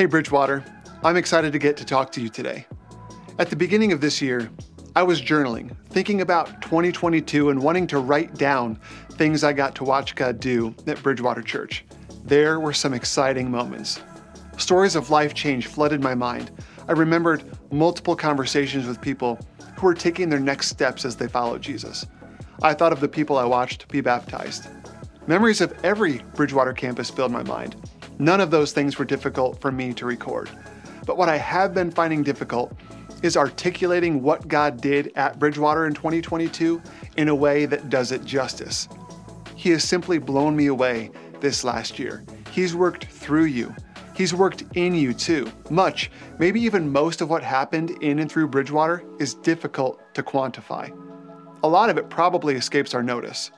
Hey, Bridgewater. I'm excited to get to talk to you today. At the beginning of this year, I was journaling, thinking about 2022 and wanting to write down things I got to watch God do at Bridgewater Church. There were some exciting moments. Stories of life change flooded my mind. I remembered multiple conversations with people who were taking their next steps as they followed Jesus. I thought of the people I watched be baptized. Memories of every Bridgewater campus filled my mind. None of those things were difficult for me to record. But what I have been finding difficult is articulating what God did at Bridgewater in 2022 in a way that does it justice. He has simply blown me away this last year. He's worked through you. He's worked in you too. Much, maybe even most of what happened in and through Bridgewater is difficult to quantify. A lot of it probably escapes our notice.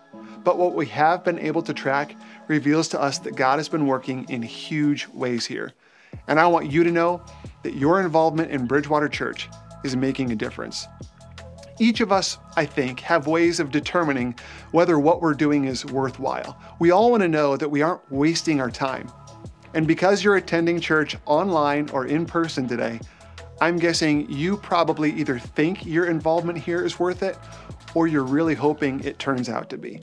But what we have been able to track reveals to us that God has been working in huge ways here. And I want you to know that your involvement in Bridgewater Church is making a difference. Each of us, I think, have ways of determining whether what we're doing is worthwhile. We all want to know that we aren't wasting our time. And because you're attending church online or in person today, I'm guessing you probably either think your involvement here is worth it or you're really hoping it turns out to be.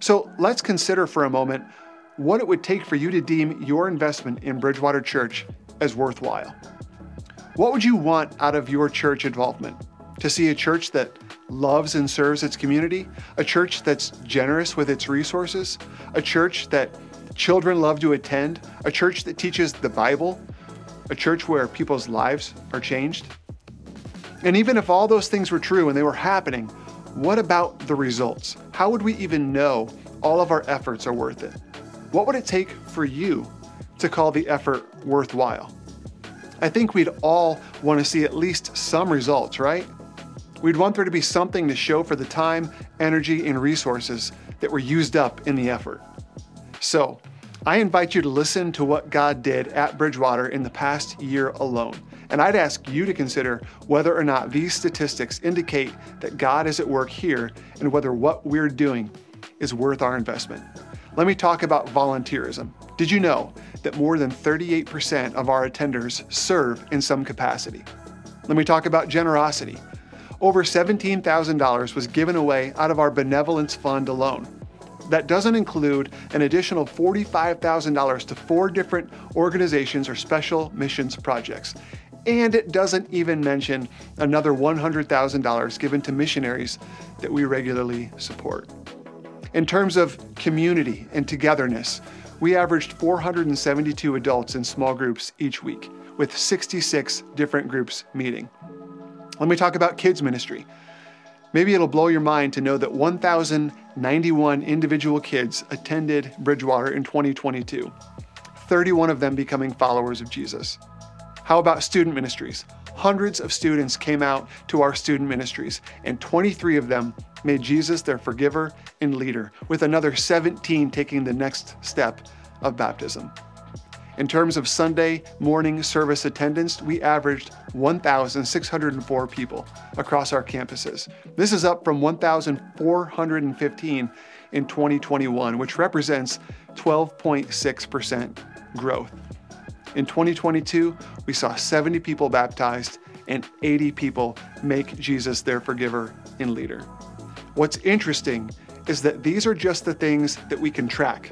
So let's consider for a moment what it would take for you to deem your investment in Bridgewater Church as worthwhile. What would you want out of your church involvement? To see a church that loves and serves its community, a church that's generous with its resources, a church that children love to attend, a church that teaches the Bible, a church where people's lives are changed? And even if all those things were true and they were happening, what about the results? How would we even know all of our efforts are worth it? What would it take for you to call the effort worthwhile? I think we'd all want to see at least some results, right? We'd want there to be something to show for the time, energy, and resources that were used up in the effort. So, I invite you to listen to what God did at Bridgewater in the past year alone. And I'd ask you to consider whether or not these statistics indicate that God is at work here and whether what we're doing is worth our investment. Let me talk about volunteerism. Did you know that more than 38% of our attenders serve in some capacity? Let me talk about generosity. Over $17,000 was given away out of our benevolence fund alone. That doesn't include an additional $45,000 to four different organizations or special missions projects. And it doesn't even mention another $100,000 given to missionaries that we regularly support. In terms of community and togetherness, we averaged 472 adults in small groups each week, with 66 different groups meeting. Let me talk about kids' ministry. Maybe it'll blow your mind to know that 1,091 individual kids attended Bridgewater in 2022, 31 of them becoming followers of Jesus. How about student ministries? Hundreds of students came out to our student ministries, and 23 of them made Jesus their forgiver and leader, with another 17 taking the next step of baptism. In terms of Sunday morning service attendance, we averaged 1,604 people across our campuses. This is up from 1,415 in 2021, which represents 12.6% growth. In 2022, we saw 70 people baptized and 80 people make Jesus their forgiver and leader. What's interesting is that these are just the things that we can track.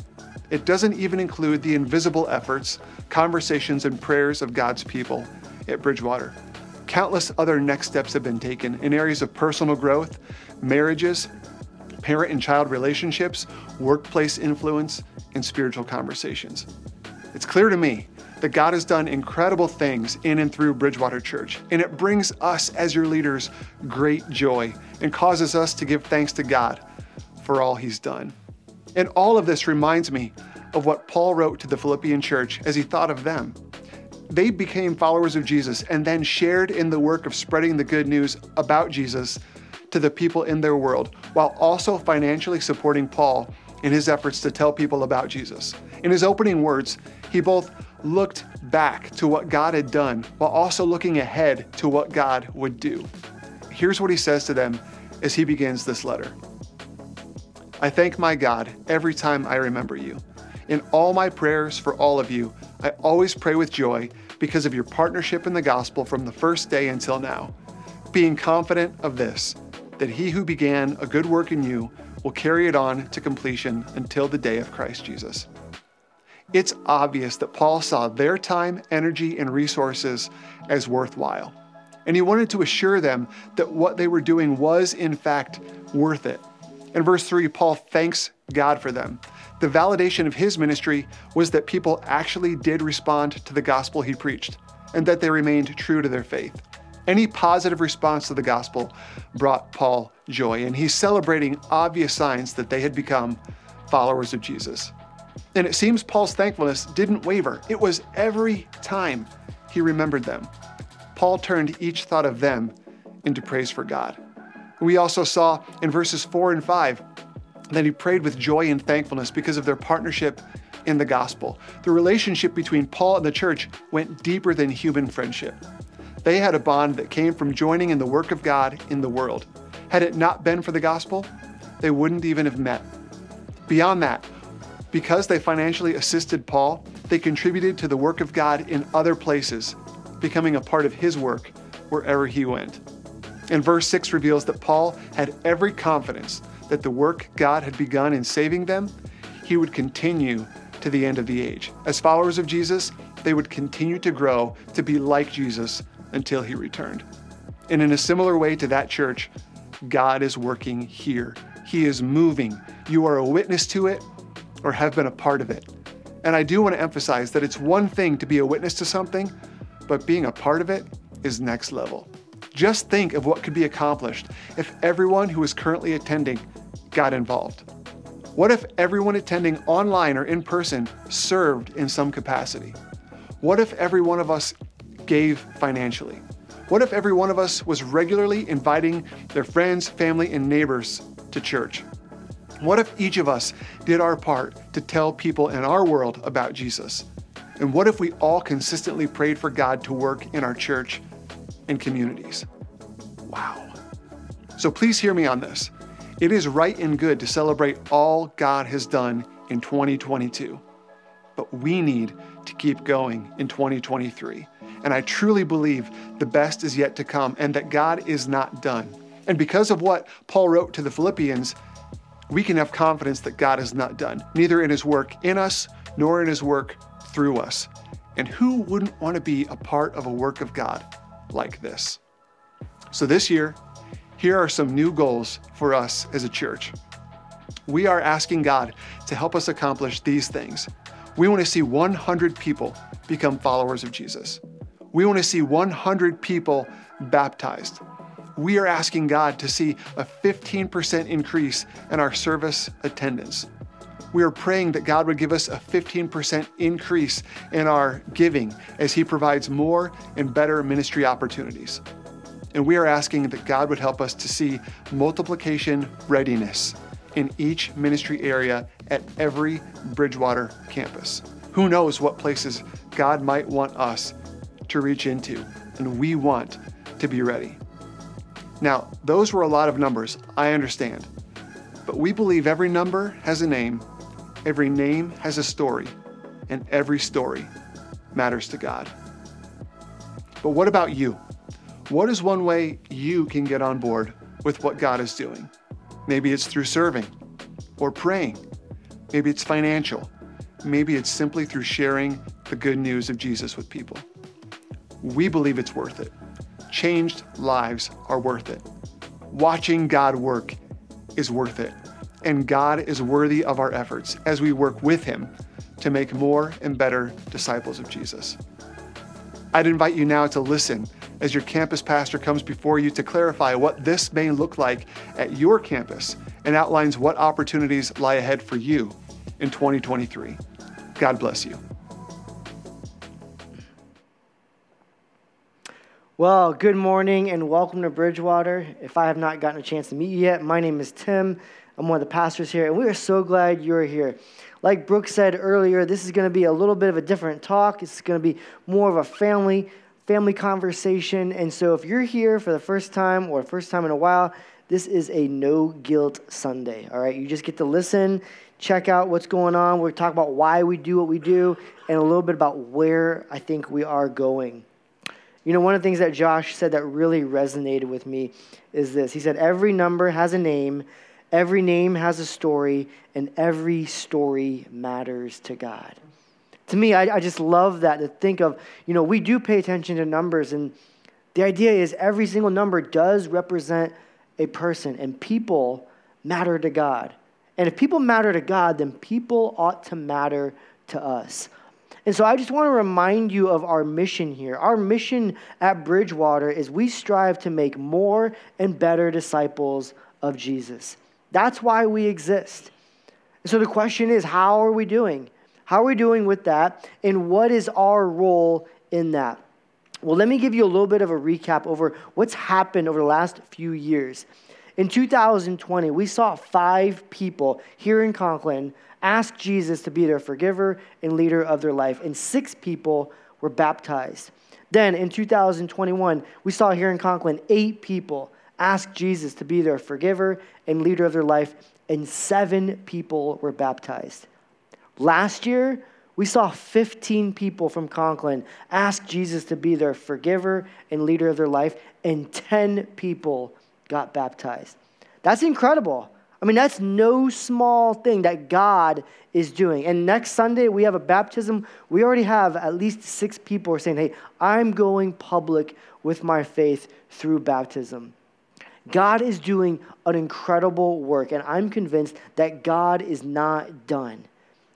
It doesn't even include the invisible efforts, conversations, and prayers of God's people at Bridgewater. Countless other next steps have been taken in areas of personal growth, marriages, parent and child relationships, workplace influence, and spiritual conversations. It's clear to me that God has done incredible things in and through Bridgewater Church, and it brings us as your leaders great joy and causes us to give thanks to God for all He's done. And all of this reminds me of what Paul wrote to the Philippian church as he thought of them. They became followers of Jesus and then shared in the work of spreading the good news about Jesus to the people in their world, while also financially supporting Paul in his efforts to tell people about Jesus. In his opening words, he both looked back to what God had done while also looking ahead to what God would do. Here's what he says to them as he begins this letter I thank my God every time I remember you. In all my prayers for all of you, I always pray with joy because of your partnership in the gospel from the first day until now, being confident of this, that he who began a good work in you will carry it on to completion until the day of Christ Jesus. It's obvious that Paul saw their time, energy, and resources as worthwhile. And he wanted to assure them that what they were doing was, in fact, worth it. In verse 3, Paul thanks God for them. The validation of his ministry was that people actually did respond to the gospel he preached and that they remained true to their faith. Any positive response to the gospel brought Paul joy, and he's celebrating obvious signs that they had become followers of Jesus. And it seems Paul's thankfulness didn't waver, it was every time he remembered them. Paul turned each thought of them into praise for God. We also saw in verses 4 and 5 that he prayed with joy and thankfulness because of their partnership in the gospel. The relationship between Paul and the church went deeper than human friendship. They had a bond that came from joining in the work of God in the world. Had it not been for the gospel, they wouldn't even have met. Beyond that, because they financially assisted Paul, they contributed to the work of God in other places, becoming a part of his work wherever he went. And verse 6 reveals that Paul had every confidence that the work God had begun in saving them, he would continue to the end of the age. As followers of Jesus, they would continue to grow to be like Jesus until he returned. And in a similar way to that church, God is working here. He is moving. You are a witness to it or have been a part of it. And I do want to emphasize that it's one thing to be a witness to something, but being a part of it is next level. Just think of what could be accomplished if everyone who is currently attending got involved. What if everyone attending online or in person served in some capacity? What if every one of us gave financially? What if every one of us was regularly inviting their friends, family, and neighbors to church? What if each of us did our part to tell people in our world about Jesus? And what if we all consistently prayed for God to work in our church and communities? Wow. So please hear me on this. It is right and good to celebrate all God has done in 2022, but we need to keep going in 2023. And I truly believe the best is yet to come and that God is not done. And because of what Paul wrote to the Philippians, we can have confidence that God is not done, neither in his work in us nor in his work through us. And who wouldn't want to be a part of a work of God like this? So this year, here are some new goals for us as a church. We are asking God to help us accomplish these things. We want to see 100 people become followers of Jesus. We want to see 100 people baptized we are asking God to see a 15% increase in our service attendance. We are praying that God would give us a 15% increase in our giving as He provides more and better ministry opportunities. And we are asking that God would help us to see multiplication readiness in each ministry area at every Bridgewater campus. Who knows what places God might want us to reach into, and we want to be ready. Now, those were a lot of numbers, I understand. But we believe every number has a name, every name has a story, and every story matters to God. But what about you? What is one way you can get on board with what God is doing? Maybe it's through serving or praying. Maybe it's financial. Maybe it's simply through sharing the good news of Jesus with people. We believe it's worth it changed lives are worth it. Watching God work is worth it. And God is worthy of our efforts as we work with Him to make more and better disciples of Jesus. I'd invite you now to listen as your campus pastor comes before you to clarify what this may look like at your campus and outlines what opportunities lie ahead for you in 2023. God bless you. Well, good morning and welcome to Bridgewater. If I have not gotten a chance to meet you yet, my name is Tim. I'm one of the pastors here, and we are so glad you're here. Like Brooke said earlier, this is going to be a little bit of a different talk. It's going to be more of a family family conversation. And so if you're here for the first time or first time in a while, this is a no guilt Sunday. All right, you just get to listen check out what's going on. We'll talk about why we do what we do and a little bit about where I think we are going. You know, one of the things that Josh said that really resonated with me is this. He said, Every number has a name, every name has a story, and every story matters to God. To me, I, I just love that to think of, you know, we do pay attention to numbers, and the idea is every single number does represent a person, and people matter to God. And if people matter to God, then people ought to matter to us. And so I just want to remind you of our mission here. Our mission at Bridgewater is we strive to make more and better disciples of Jesus. That's why we exist. And so the question is how are we doing? How are we doing with that? And what is our role in that? Well, let me give you a little bit of a recap over what's happened over the last few years. In 2020, we saw five people here in Conklin ask Jesus to be their forgiver and leader of their life, and six people were baptized. Then in 2021, we saw here in Conklin eight people ask Jesus to be their forgiver and leader of their life, and seven people were baptized. Last year, we saw 15 people from Conklin ask Jesus to be their forgiver and leader of their life, and 10 people got baptized. That's incredible. I mean, that's no small thing that God is doing. And next Sunday, we have a baptism. We already have at least six people are saying, hey, I'm going public with my faith through baptism. God is doing an incredible work, and I'm convinced that God is not done.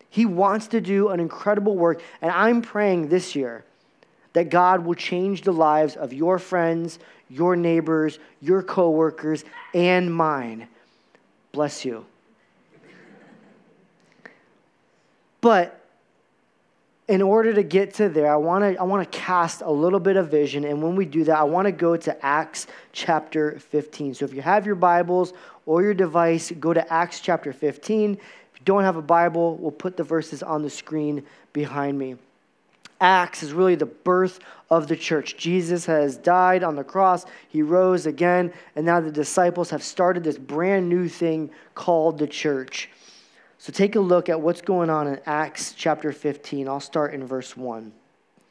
He wants to do an incredible work, and I'm praying this year that God will change the lives of your friends, your neighbors, your coworkers, and mine. Bless you. But in order to get to there, I want to I want to cast a little bit of vision, and when we do that, I want to go to Acts chapter 15. So if you have your Bibles or your device, go to Acts chapter 15. If you don't have a Bible, we'll put the verses on the screen behind me. Acts is really the birth of the church. Jesus has died on the cross, he rose again, and now the disciples have started this brand new thing called the church. So take a look at what's going on in Acts chapter 15. I'll start in verse 1.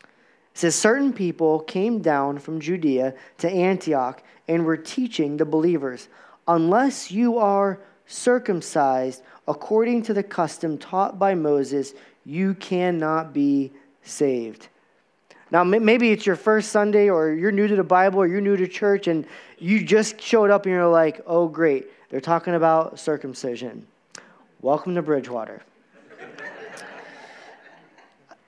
It says, Certain people came down from Judea to Antioch and were teaching the believers, Unless you are circumcised according to the custom taught by Moses, you cannot be saved. Now, maybe it's your first Sunday, or you're new to the Bible, or you're new to church, and you just showed up and you're like, oh, great, they're talking about circumcision. Welcome to Bridgewater.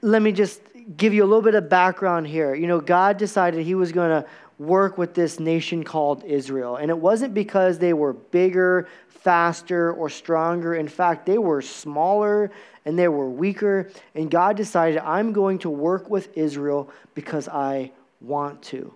Let me just give you a little bit of background here. You know, God decided He was going to work with this nation called Israel. And it wasn't because they were bigger, faster, or stronger. In fact, they were smaller and they were weaker. And God decided, I'm going to work with Israel because I want to.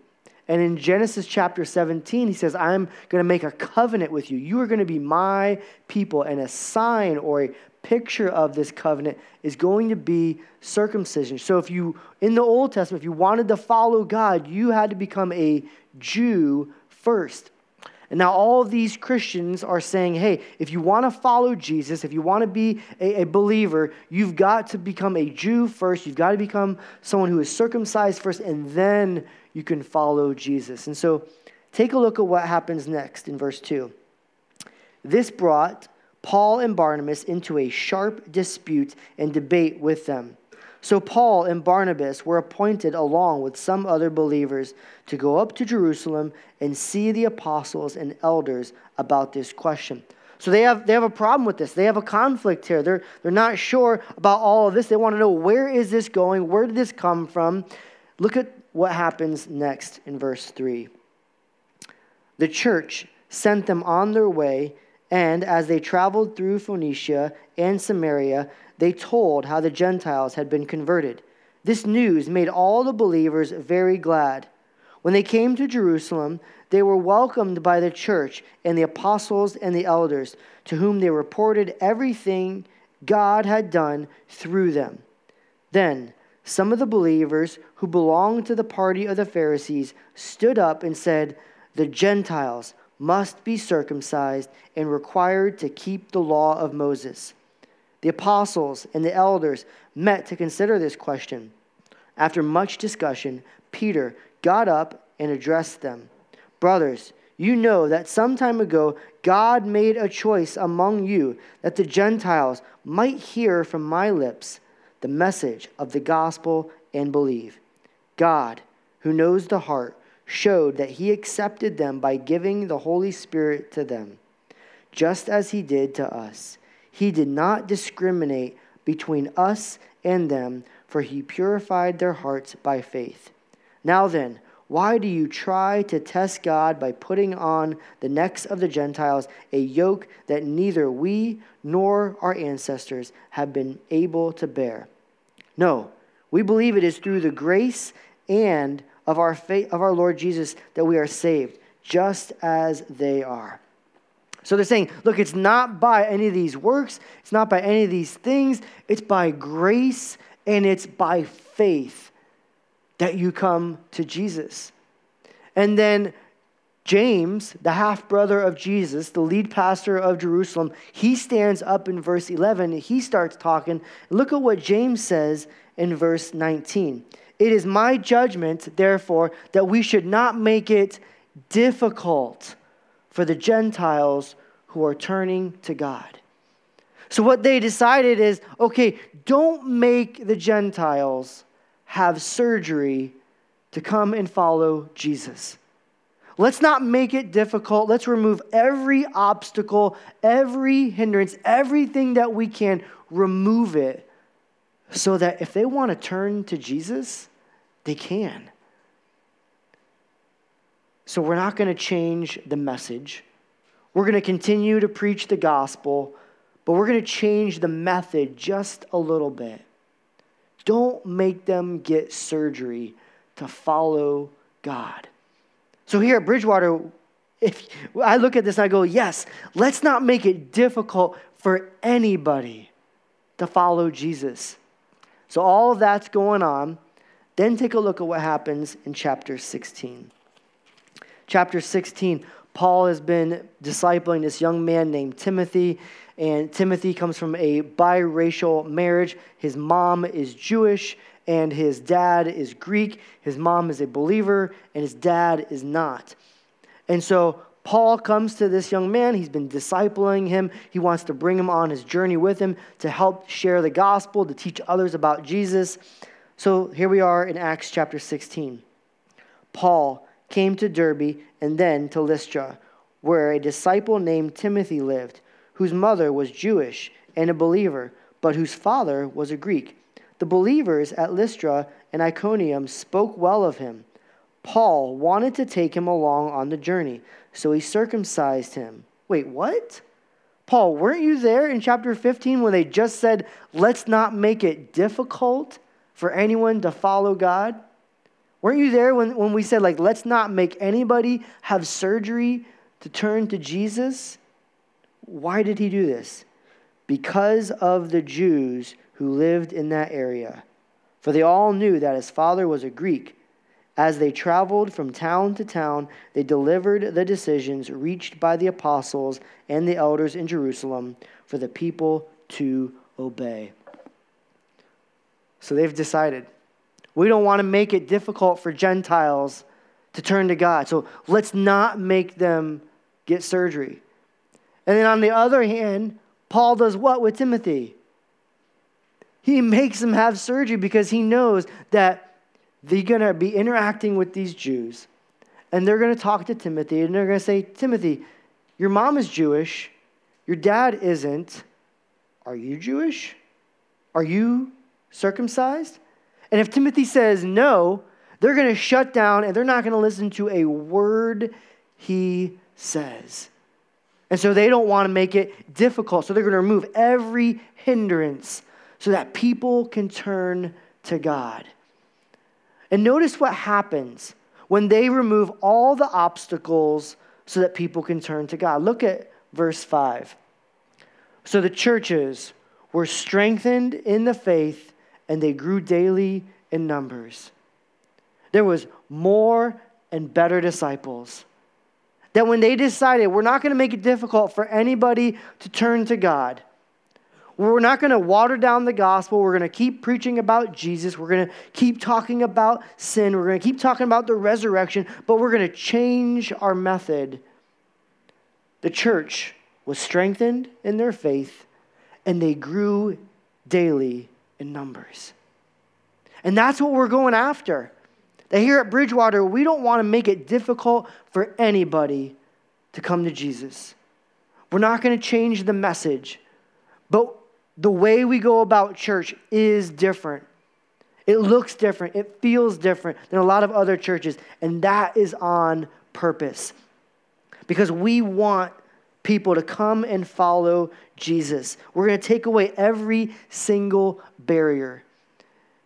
And in Genesis chapter 17, he says, I'm going to make a covenant with you. You are going to be my people. And a sign or a picture of this covenant is going to be circumcision. So if you, in the Old Testament, if you wanted to follow God, you had to become a Jew first. And now all these Christians are saying, hey, if you want to follow Jesus, if you want to be a, a, believer, you've got to become a Jew first. You've got to become someone who is circumcised first, and then you can follow Jesus. And so take a look at what happens next in verse 2. This brought Paul and Barnabas into a sharp dispute and debate with them. So Paul and Barnabas were appointed along with some other believers to go up to Jerusalem and see the apostles and elders about this question. So they have, they have a problem with this. They have a conflict here. They're, they're not sure about all of this. They want to know where is this going? Where did this come from? Look at what happens next in verse 3. The church sent them on their way, and as they traveled through Phoenicia and Samaria, they told how the Gentiles had been converted. This news made all the believers very glad. When they came to Jerusalem, they were welcomed by the church and the apostles and the elders, to whom they reported everything God had done through them. Then some of the believers who belonged to the party of the Pharisees stood up and said, The Gentiles must be circumcised and required to keep the law of Moses. the apostles and the elders met to consider this question. After much discussion, Peter got up and addressed them Brothers, you know that some time ago God made a choice among you that the Gentiles might hear from my lips the message of the gospel and believe. God, who knows the heart, showed that he accepted them by giving the Holy Spirit to them, just as he did to us. He did not discriminate between us and them, for he purified their hearts by faith. Now then, why do you try to test God by putting on the necks of the Gentiles a yoke that neither we nor our ancestors have been able to bear? No, we believe it is through the grace and of our faith of our Lord Jesus that we are saved, just as they are. So they're saying, look, it's not by any of these works, it's not by any of these things, it's by grace and it's by faith that you come to Jesus. And then James, the half brother of Jesus, the lead pastor of Jerusalem, he stands up in verse 11. He starts talking. Look at what James says in verse 19. It is my judgment, therefore, that we should not make it difficult for the Gentiles who are turning to God. So, what they decided is okay, don't make the Gentiles have surgery to come and follow Jesus. Let's not make it difficult. Let's remove every obstacle, every hindrance, everything that we can, remove it so that if they want to turn to Jesus, they can. So we're not going to change the message. We're going to continue to preach the gospel, but we're going to change the method just a little bit. Don't make them get surgery to follow God. So here at Bridgewater, if I look at this I go, yes, let's not make it difficult for anybody to follow Jesus. So all of that's going on. Then take a look at what happens in chapter 16. Chapter 16, Paul has been discipling this young man named Timothy, and Timothy comes from a biracial marriage. His mom is Jewish, and his dad is Greek. His mom is a believer, and his dad is not. And so Paul comes to this young man. He's been discipling him. He wants to bring him on his journey with him to help share the gospel, to teach others about Jesus. So here we are in Acts chapter 16. Paul came to Derbe and then to Lystra, where a disciple named Timothy lived, whose mother was Jewish and a believer, but whose father was a Greek. The believers at Lystra and Iconium spoke well of him. Paul wanted to take him along on the journey, so he circumcised him. Wait, what? Paul, weren't you there in chapter 15 when they just said, let's not make it difficult for anyone to follow God? Weren't you there when, when we said, like, let's not make anybody have surgery to turn to Jesus? Why did he do this? Because of the Jews who lived in that area. For they all knew that his father was a Greek. As they traveled from town to town, they delivered the decisions reached by the apostles and the elders in Jerusalem for the people to obey. So they've decided. We don't want to make it difficult for Gentiles to turn to God. So let's not make them get surgery. And then on the other hand, Paul does what with Timothy? He makes him have surgery because he knows that they're going to be interacting with these Jews and they're going to talk to Timothy and they're going to say, Timothy, your mom is Jewish, your dad isn't. Are you Jewish? Are you circumcised? And if Timothy says no, they're going to shut down and they're not going to listen to a word he says. And so they don't want to make it difficult. So they're going to remove every hindrance so that people can turn to God. And notice what happens when they remove all the obstacles so that people can turn to God. Look at verse 5. So the churches were strengthened in the faith and they grew daily in numbers. There was more and better disciples. That when they decided we're not going to make it difficult for anybody to turn to God, We're not going to water down the gospel. We're going to keep preaching about Jesus. We're going to keep talking about sin. We're going to keep talking about the resurrection, but we're going to change our method. The church was strengthened in their faith, and they grew daily in numbers. And that's what we're going after. That here at Bridgewater, we don't want to make it difficult for anybody to come to Jesus. We're not going to change the message, but the way we go about church is different. It looks different, it feels different than a lot of other churches, and that is on purpose. Because we want people to come and follow Jesus. We're going to take away every single barrier.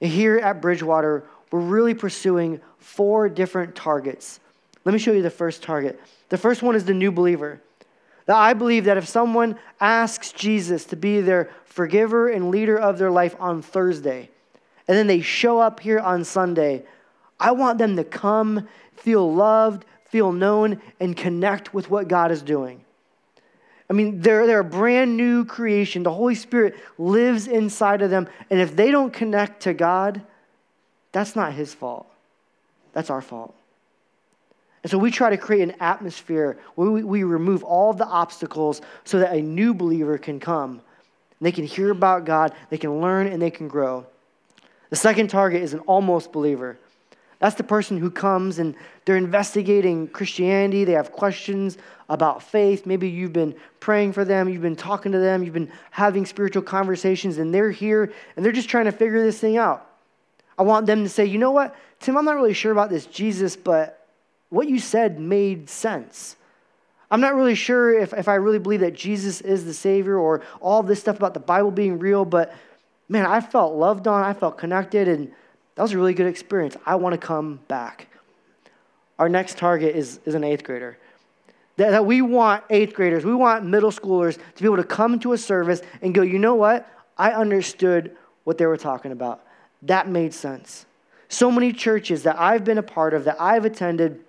Here at Bridgewater, we're really pursuing four different targets. Let me show you the first target. The first one is the new believer. That I believe that if someone asks Jesus to be their forgiver and leader of their life on Thursday, and then they show up here on Sunday, I want them to come, feel loved, feel known, and connect with what God is doing. I mean, they're, they're a brand new creation. The Holy Spirit lives inside of them. And if they don't connect to God, that's not His fault. That's our fault. And so we try to create an atmosphere where we, we remove all the obstacles so that a new believer can come. They can hear about God, they can learn, and they can grow. The second target is an almost believer. That's the person who comes and they're investigating Christianity. They have questions about faith. Maybe you've been praying for them, you've been talking to them, you've been having spiritual conversations, and they're here and they're just trying to figure this thing out. I want them to say, you know what, Tim, I'm not really sure about this Jesus, but what you said made sense. I'm not really sure if, if I really believe that Jesus is the Savior or all this stuff about the Bible being real, but man, I felt loved on, I felt connected, and that was a really good experience. I want to come back. Our next target is, is an eighth grader. That, that we want eighth graders, we want middle schoolers to be able to come to a service and go, you know what? I understood what they were talking about. That made sense. So many churches that I've been a part of, that I've attended,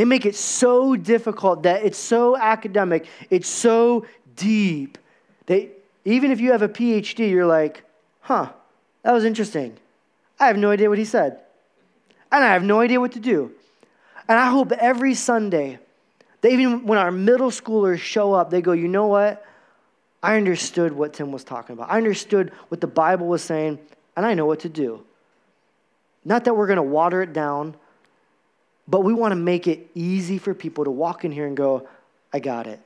they make it so difficult that it's so academic, it's so deep. They, even if you have a PhD, you're like, huh, that was interesting. I have no idea what he said. And I have no idea what to do. And I hope every Sunday, that even when our middle schoolers show up, they go, you know what? I understood what Tim was talking about. I understood what the Bible was saying, and I know what to do. Not that we're going to water it down, but we want to make it easy for people to walk in here and go, I got it.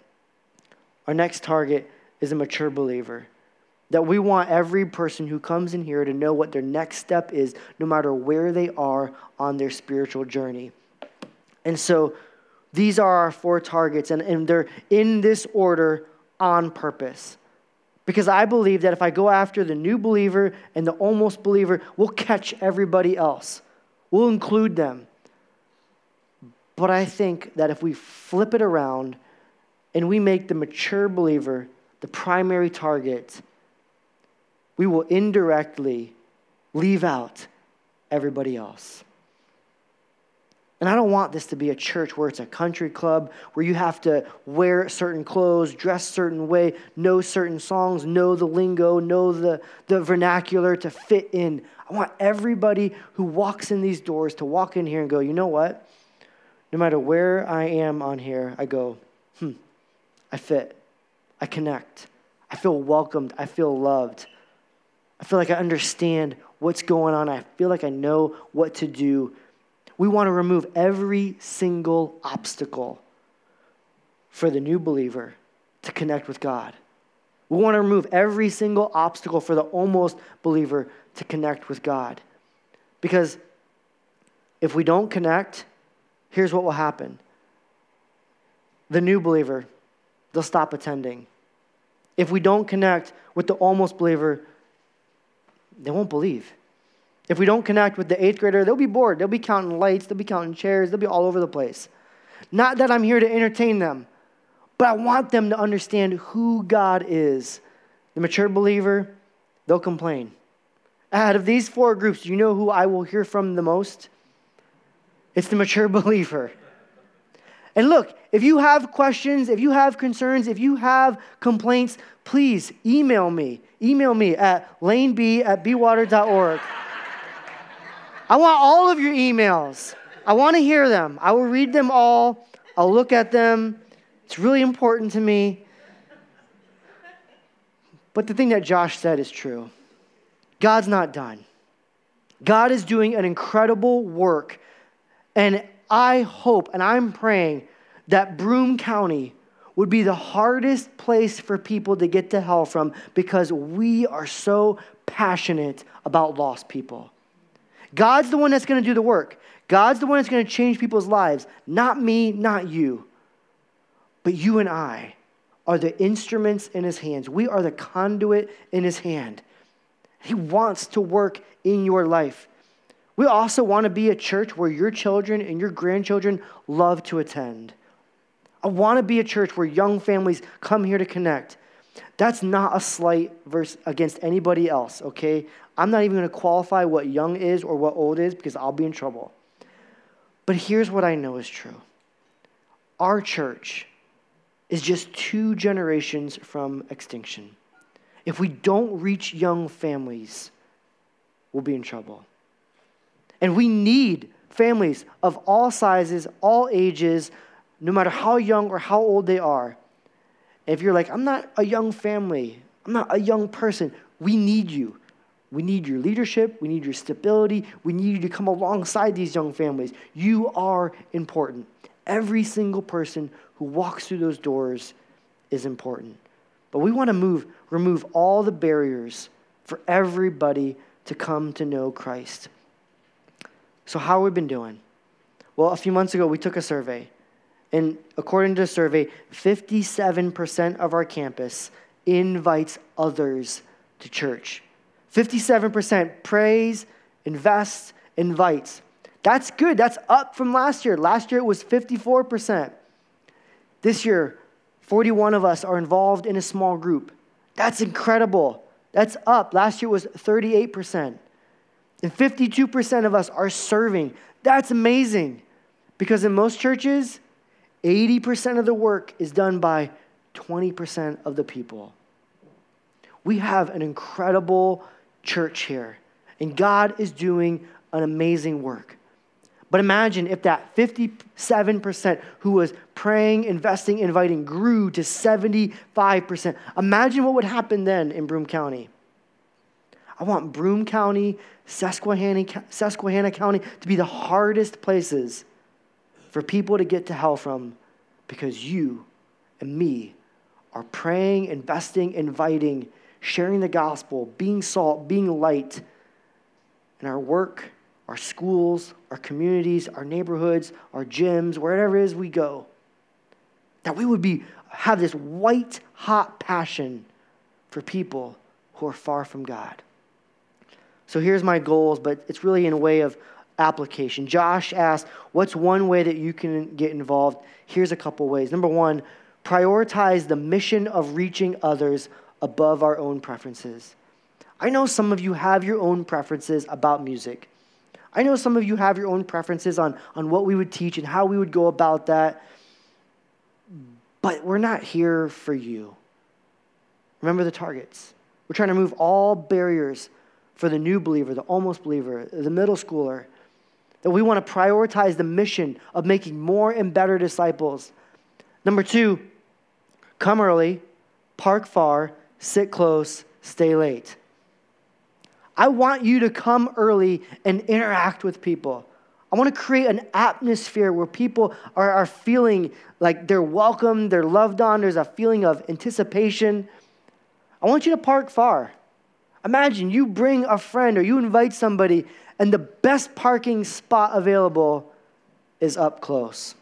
Our next target is a mature believer. That we want every person who comes in here to know what their next step is, no matter where they are on their spiritual journey. And so these are our four targets, and, and they're in this order on purpose. Because I believe that if I go after the new believer and the almost believer, we'll catch everybody else. We'll include them. But I think that if we flip it around and we make the mature believer the primary target, we will indirectly leave out everybody else. And I don't want this to be a church where it's a country club where you have to wear certain clothes, dress certain way, know certain songs, know the lingo, know the, the vernacular to fit in. I want everybody who walks in these doors to walk in here and go, you know what? No matter where I am on here, I go, hmm, I fit. I connect. I feel welcomed. I feel loved. I feel like I understand what's going on. I feel like I know what to do we want to remove every single obstacle for the new believer to connect with God. We want to remove every single obstacle for the almost believer to connect with God. Because if we don't connect, here's what will happen the new believer, they'll stop attending. If we don't connect with the almost believer, they won't believe. If we don't connect with the eighth grader, they'll be bored. They'll be counting lights, they'll be counting chairs, they'll be all over the place. Not that I'm here to entertain them, but I want them to understand who God is. The mature believer, they'll complain. Out of these four groups, you know who I will hear from the most? It's the mature believer. And look, if you have questions, if you have concerns, if you have complaints, please email me. Email me at laneb at bwater.org. I want all of your emails. I want to hear them. I will read them all. I'll look at them. It's really important to me. But the thing that Josh said is true God's not done. God is doing an incredible work. And I hope and I'm praying that Broome County would be the hardest place for people to get to hell from because we are so passionate about lost people. God's the one that's going to do the work. God's the one that's going to change people's lives, not me, not you. But you and I are the instruments in his hands. We are the conduit in his hand. He wants to work in your life. We also want to be a church where your children and your grandchildren love to attend. I want to be a church where young families come here to connect. That's not a slight verse against anybody else, okay? I'm not even going to qualify what young is or what old is because I'll be in trouble. But here's what I know is true our church is just two generations from extinction. If we don't reach young families, we'll be in trouble. And we need families of all sizes, all ages, no matter how young or how old they are. If you're like, I'm not a young family, I'm not a young person, we need you. We need your leadership. We need your stability. We need you to come alongside these young families. You are important. Every single person who walks through those doors is important. But we want to move, remove all the barriers for everybody to come to know Christ. So, how have we been doing? Well, a few months ago, we took a survey. And according to the survey, 57% of our campus invites others to church. 57% prays, invests, invites. That's good. That's up from last year. Last year it was 54%. This year, 41 of us are involved in a small group. That's incredible. That's up. Last year was 38%. And 52% of us are serving. That's amazing. Because in most churches, 80% of the work is done by 20% of the people. We have an incredible church here, and God is doing an amazing work. But imagine if that 57% who was praying, investing, inviting grew to 75%. Imagine what would happen then in Broome County. I want Broome County, Susquehanna, Susquehanna County to be the hardest places for people to get to hell from because you and me are praying, investing, inviting, sharing the gospel, being salt, being light in our work, our schools, our communities, our neighborhoods, our gyms, wherever it is we go. That we would be have this white hot passion for people who are far from God. So here's my goals, but it's really in a way of application. Josh asked, What's one way that you can get involved? Here's a couple ways. Number one, prioritize the mission of reaching others above our own preferences. I know some of you have your own preferences about music. I know some of you have your own preferences on, on what we would teach and how we would go about that. But we're not here for you. Remember the targets. We're trying to move all barriers for the new believer, the almost believer, the middle schooler, that we want to prioritize the mission of making more and better disciples. Number two, come early, park far, sit close, stay late. I want you to come early and interact with people. I want to create an atmosphere where people are, are feeling like they're welcome, they're loved on, there's a feeling of anticipation. I want you to park far. Imagine you bring a friend or you invite somebody and the best parking spot available is up close.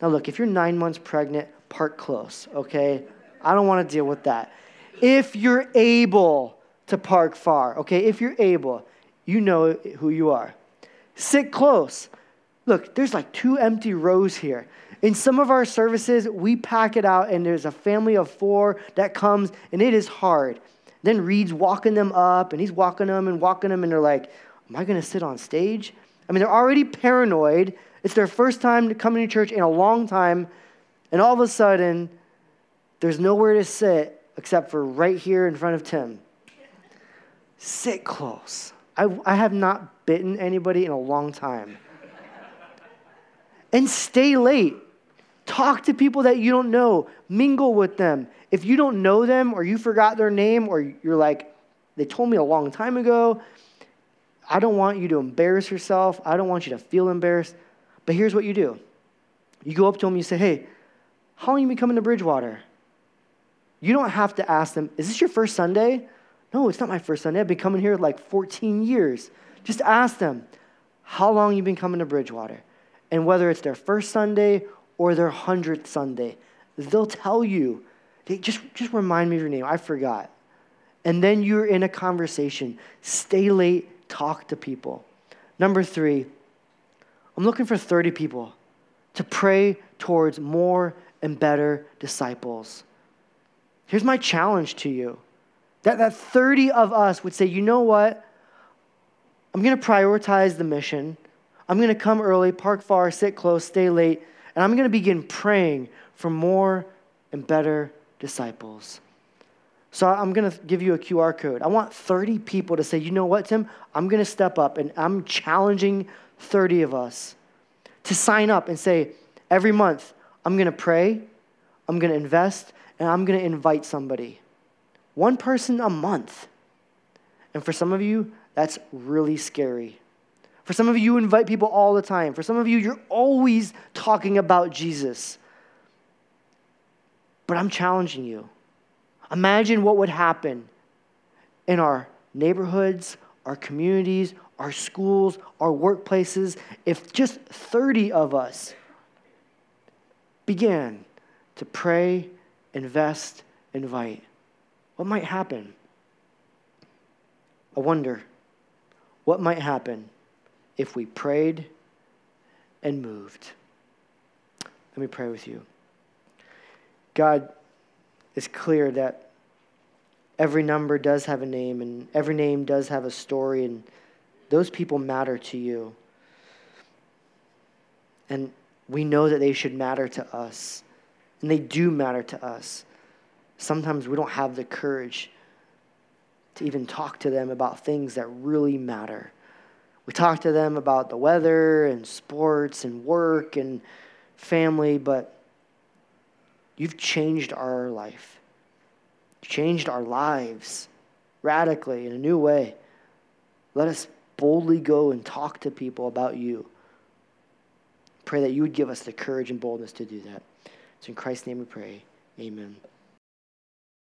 Now, look, if you're nine months pregnant, park close, okay? I don't want to deal with that. If you're able to park far, okay? If you're able, you know who you are. Sit close. Look, there's like two empty rows here. In some of our services, we pack it out, and there's a family of four that comes, and it is hard. Then Reed's walking them up, and he's walking them and walking them, and they're like, Am I going to sit on stage? I mean, they're already paranoid. It's their first time to coming to church in a long time, and all of a sudden, there's nowhere to sit except for right here in front of Tim. Sit close. I, I have not bitten anybody in a long time. and stay late. Talk to people that you don't know, mingle with them. If you don't know them or you forgot their name or you're like, they told me a long time ago, I don't want you to embarrass yourself. I don't want you to feel embarrassed. But here's what you do you go up to them, you say, Hey, how long you been coming to Bridgewater? You don't have to ask them, Is this your first Sunday? No, it's not my first Sunday. I've been coming here like 14 years. Just ask them, How long you been coming to Bridgewater? And whether it's their first Sunday or their 100th Sunday, they'll tell you. Just, just remind me of your name. I forgot. And then you're in a conversation. Stay late, talk to people. Number three, I'm looking for 30 people to pray towards more and better disciples. Here's my challenge to you that, that 30 of us would say, you know what? I'm going to prioritize the mission. I'm going to come early, park far, sit close, stay late, and I'm going to begin praying for more and better disciples. So I'm going to give you a QR code. I want 30 people to say, you know what, Tim? I'm going to step up and I'm challenging 30 of us to sign up and say, every month, I'm going to pray, I'm going to invest, and I'm going to invite somebody. One person a month. And for some of you, that's really scary. For some of you, you invite people all the time. For some of you, you're always talking about Jesus. But I'm challenging you. Imagine what would happen in our neighborhoods, our communities, our schools, our workplaces if just 30 of us began to pray, invest, invite. What might happen? I wonder what might happen if we prayed and moved. Let me pray with you. God, it's clear that every number does have a name and every name does have a story, and those people matter to you. And we know that they should matter to us, and they do matter to us. Sometimes we don't have the courage to even talk to them about things that really matter. We talk to them about the weather and sports and work and family, but You've changed our life. You changed our lives radically in a new way. Let us boldly go and talk to people about you. Pray that you would give us the courage and boldness to do that. It's in Christ's name we pray. Amen.